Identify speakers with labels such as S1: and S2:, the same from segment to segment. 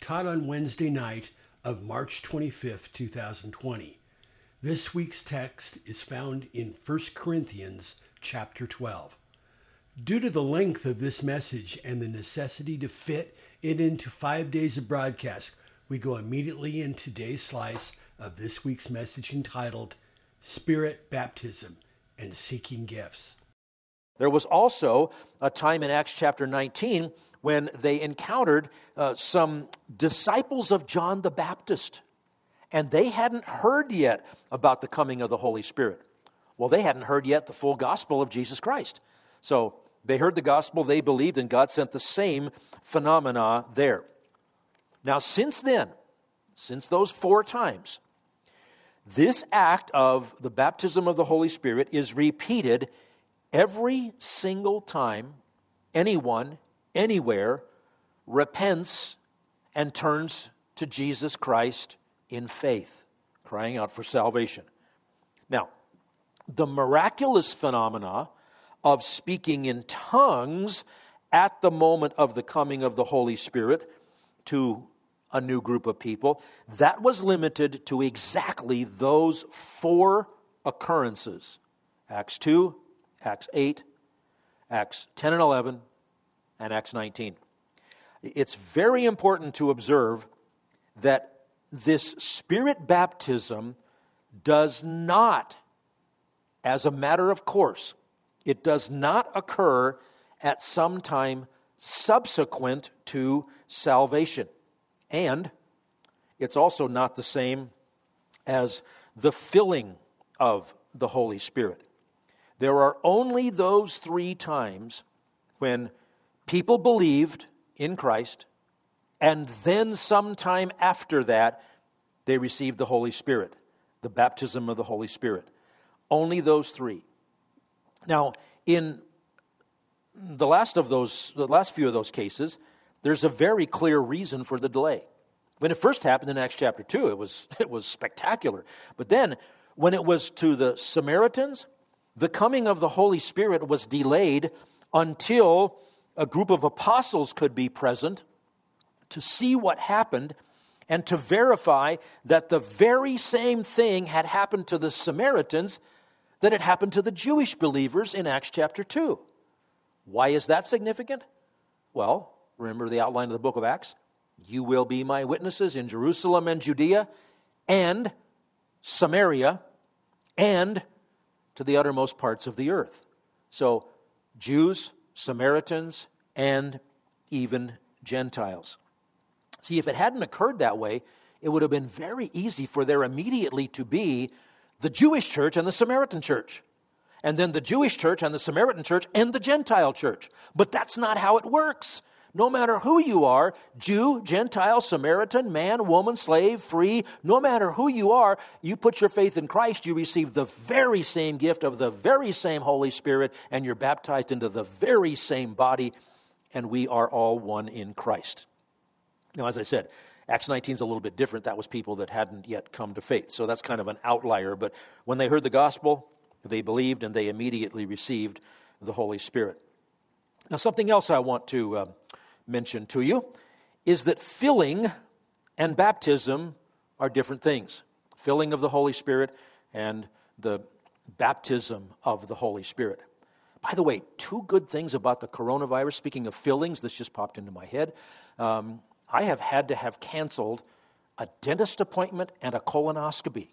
S1: taught on Wednesday night of March 25th, 2020. This week's text is found in 1 Corinthians chapter 12. Due to the length of this message and the necessity to fit it into five days of broadcast, we go immediately into today's slice of this week's message entitled Spirit Baptism and Seeking Gifts.
S2: There was also a time in Acts chapter 19 when they encountered uh, some disciples of John the Baptist, and they hadn't heard yet about the coming of the Holy Spirit. Well, they hadn't heard yet the full gospel of Jesus Christ. So they heard the gospel, they believed, and God sent the same phenomena there. Now, since then, since those four times, this act of the baptism of the Holy Spirit is repeated every single time anyone anywhere repents and turns to Jesus Christ in faith, crying out for salvation. Now, the miraculous phenomena of speaking in tongues at the moment of the coming of the Holy Spirit to a new group of people, that was limited to exactly those four occurrences Acts 2, Acts 8, Acts 10 and 11, and Acts 19. It's very important to observe that this spirit baptism does not, as a matter of course, it does not occur at some time subsequent to salvation. And it's also not the same as the filling of the Holy Spirit. There are only those three times when people believed in Christ, and then sometime after that, they received the Holy Spirit, the baptism of the Holy Spirit. Only those three. Now, in the last of those, the last few of those cases, there's a very clear reason for the delay. When it first happened in Acts chapter 2, it was, it was spectacular. But then, when it was to the Samaritans, the coming of the Holy Spirit was delayed until a group of apostles could be present to see what happened and to verify that the very same thing had happened to the Samaritans that had happened to the Jewish believers in Acts chapter 2. Why is that significant? Well, remember the outline of the book of Acts? You will be my witnesses in Jerusalem and Judea and Samaria and to the uttermost parts of the earth. So, Jews, Samaritans, and even Gentiles. See, if it hadn't occurred that way, it would have been very easy for there immediately to be the Jewish church and the Samaritan church, and then the Jewish church and the Samaritan church and the Gentile church. But that's not how it works no matter who you are Jew, Gentile, Samaritan, man, woman, slave, free no matter who you are, you put your faith in Christ, you receive the very same gift of the very same Holy Spirit, and you're baptized into the very same body, and we are all one in Christ. Now, as I said, Acts 19 is a little bit different. That was people that hadn't yet come to faith. So that's kind of an outlier. But when they heard the gospel, they believed and they immediately received the Holy Spirit. Now, something else I want to uh, mention to you is that filling and baptism are different things. Filling of the Holy Spirit and the baptism of the Holy Spirit. By the way, two good things about the coronavirus. Speaking of fillings, this just popped into my head. Um, I have had to have canceled a dentist appointment and a colonoscopy.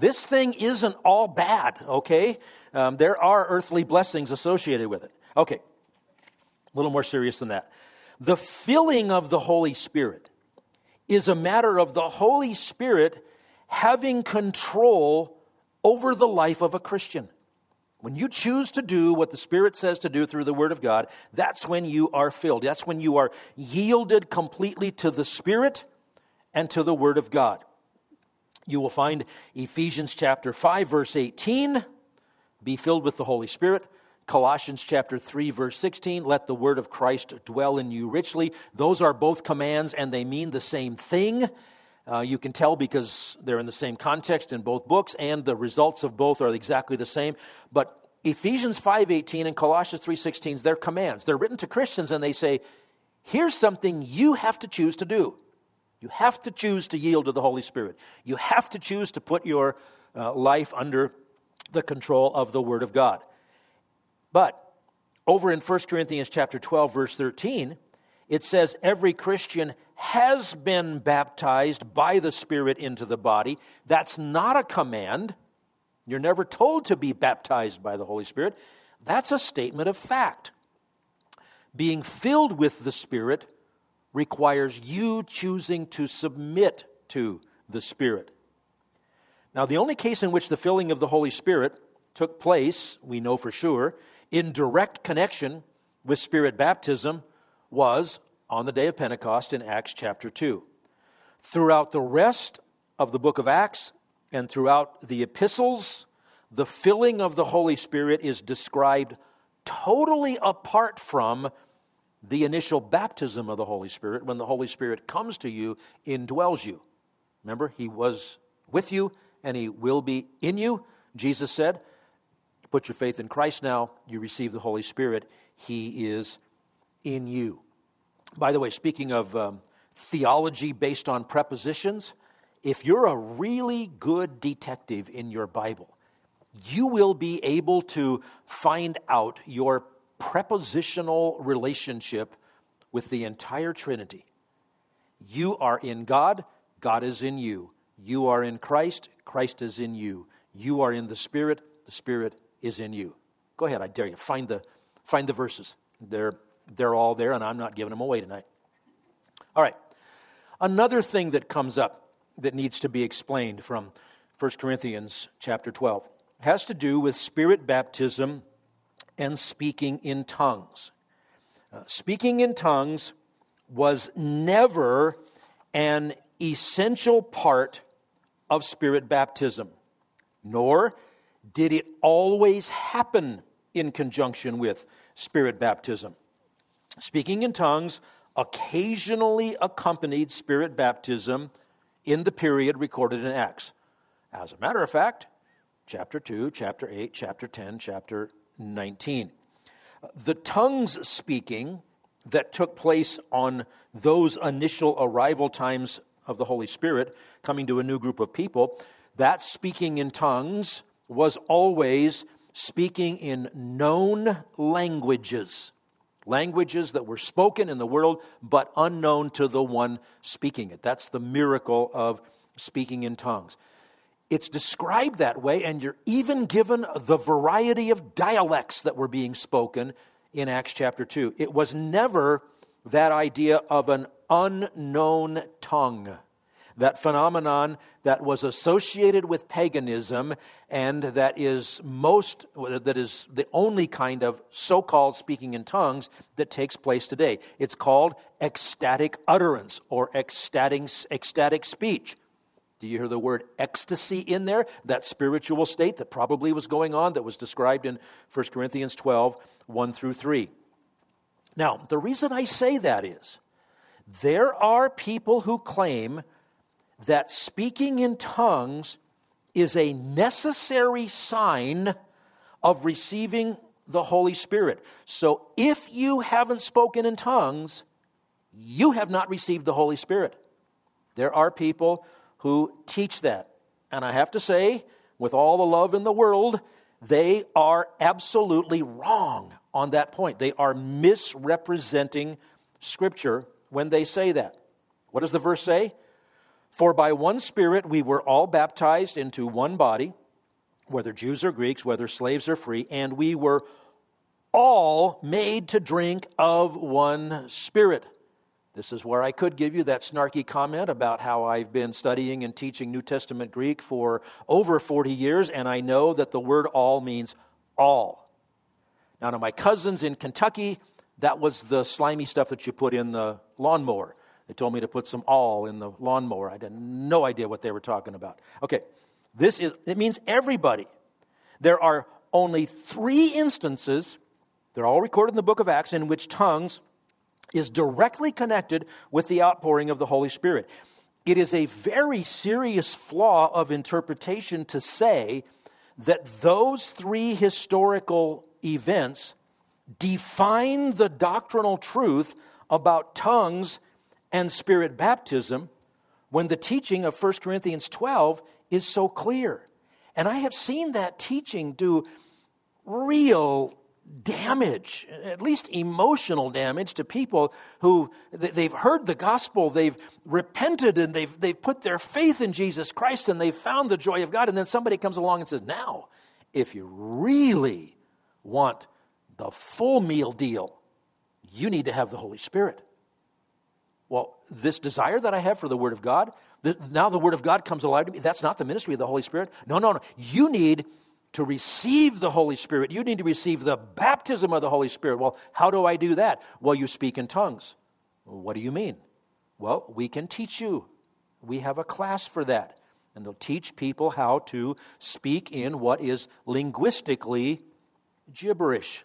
S2: This thing isn't all bad, okay? Um, there are earthly blessings associated with it. Okay, a little more serious than that. The filling of the Holy Spirit is a matter of the Holy Spirit having control over the life of a Christian. when you choose to do what the Spirit says to do through the Word of God, that's when you are filled. That's when you are yielded completely to the Spirit and to the Word of God. You will find Ephesians chapter 5, verse 18 be filled with the Holy Spirit. Colossians chapter 3 verse 16, let the word of Christ dwell in you richly. Those are both commands and they mean the same thing. Uh, you can tell because they're in the same context in both books and the results of both are exactly the same. But Ephesians 5:18 and Colossians 3:16 they're commands. They're written to Christians and they say, here's something you have to choose to do. You have to choose to yield to the Holy Spirit. You have to choose to put your uh, life under the control of the Word of God. But over in 1 Corinthians chapter 12 verse 13, it says every Christian has been baptized by the Spirit into the body. That's not a command. You're never told to be baptized by the Holy Spirit. That's a statement of fact. Being filled with the Spirit requires you choosing to submit to the Spirit. Now, the only case in which the filling of the Holy Spirit took place, we know for sure, in direct connection with Spirit baptism was on the day of Pentecost in Acts chapter 2. Throughout the rest of the book of Acts and throughout the epistles, the filling of the Holy Spirit is described totally apart from the initial baptism of the Holy Spirit when the Holy Spirit comes to you, indwells you. Remember, He was with you and He will be in you. Jesus said, Put your faith in Christ now, you receive the Holy Spirit. He is in you. By the way, speaking of um, theology based on prepositions, if you're a really good detective in your Bible, you will be able to find out your prepositional relationship with the entire Trinity. You are in God, God is in you. You are in Christ, Christ is in you. You are in the Spirit, the Spirit is in you. Go ahead, I dare you. Find the, find the verses. They're, they're all there, and I'm not giving them away tonight. All right. Another thing that comes up that needs to be explained from 1 Corinthians chapter 12 has to do with spirit baptism and speaking in tongues. Uh, speaking in tongues was never an essential part of spirit baptism, nor did it always happen in conjunction with spirit baptism. Speaking in tongues occasionally accompanied spirit baptism in the period recorded in Acts. As a matter of fact, chapter 2, chapter 8, chapter 10, chapter 19. The tongues speaking that took place on those initial arrival times of the Holy Spirit coming to a new group of people, that speaking in tongues was always speaking in known languages, languages that were spoken in the world but unknown to the one speaking it. That's the miracle of speaking in tongues. It's described that way, and you're even given the variety of dialects that were being spoken in Acts chapter 2. It was never that idea of an unknown tongue that phenomenon that was associated with paganism and that is most that is the only kind of so-called speaking in tongues that takes place today it's called ecstatic utterance or ecstatic, ecstatic speech do you hear the word ecstasy in there? That spiritual state that probably was going on that was described in 1 Corinthians 12, 1 through 3. Now, the reason I say that is there are people who claim that speaking in tongues is a necessary sign of receiving the Holy Spirit. So if you haven't spoken in tongues, you have not received the Holy Spirit. There are people who teach that. And I have to say, with all the love in the world, they are absolutely wrong on that point. They are misrepresenting Scripture when they say that. What does the verse say? For by one Spirit we were all baptized into one body, whether Jews or Greeks, whether slaves or free, and we were all made to drink of one Spirit. This is where I could give you that snarky comment about how I've been studying and teaching New Testament Greek for over 40 years, and I know that the word all means all. Now, to my cousins in Kentucky, that was the slimy stuff that you put in the lawnmower. They told me to put some all in the lawnmower. I had no idea what they were talking about. Okay, this is, it means everybody. There are only three instances, they're all recorded in the book of Acts, in which tongues is directly connected with the outpouring of the Holy Spirit. It is a very serious flaw of interpretation to say that those three historical events define the doctrinal truth about tongues and spirit baptism when the teaching of 1 Corinthians 12 is so clear. And I have seen that teaching do real damage, at least emotional damage, to people who they've heard the gospel, they've repented, and they've, they've put their faith in Jesus Christ, and they've found the joy of God. And then somebody comes along and says, Now, if you really want the full meal deal, you need to have the Holy Spirit. Well, this desire that I have for the Word of God, now the Word of God comes alive to me. That's not the ministry of the Holy Spirit. No, no, no. You need to receive the Holy Spirit. You need to receive the baptism of the Holy Spirit. Well, how do I do that? Well, you speak in tongues. what do you mean? Well, we can teach you. We have a class for that. And they'll teach people how to speak in what is linguistically gibberish.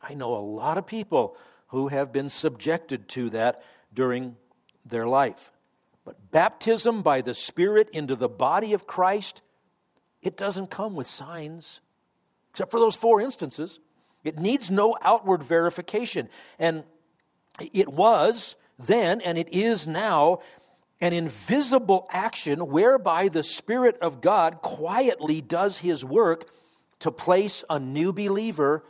S2: I know a lot of people who have been subjected to that during their life. But baptism by the Spirit into the body of Christ it doesn't come with signs, except for those four instances. It needs no outward verification. And it was then, and it is now, an invisible action whereby the Spirit of God quietly does his work to place a new believer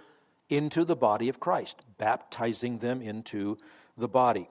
S2: into the body of Christ, baptizing them into the body.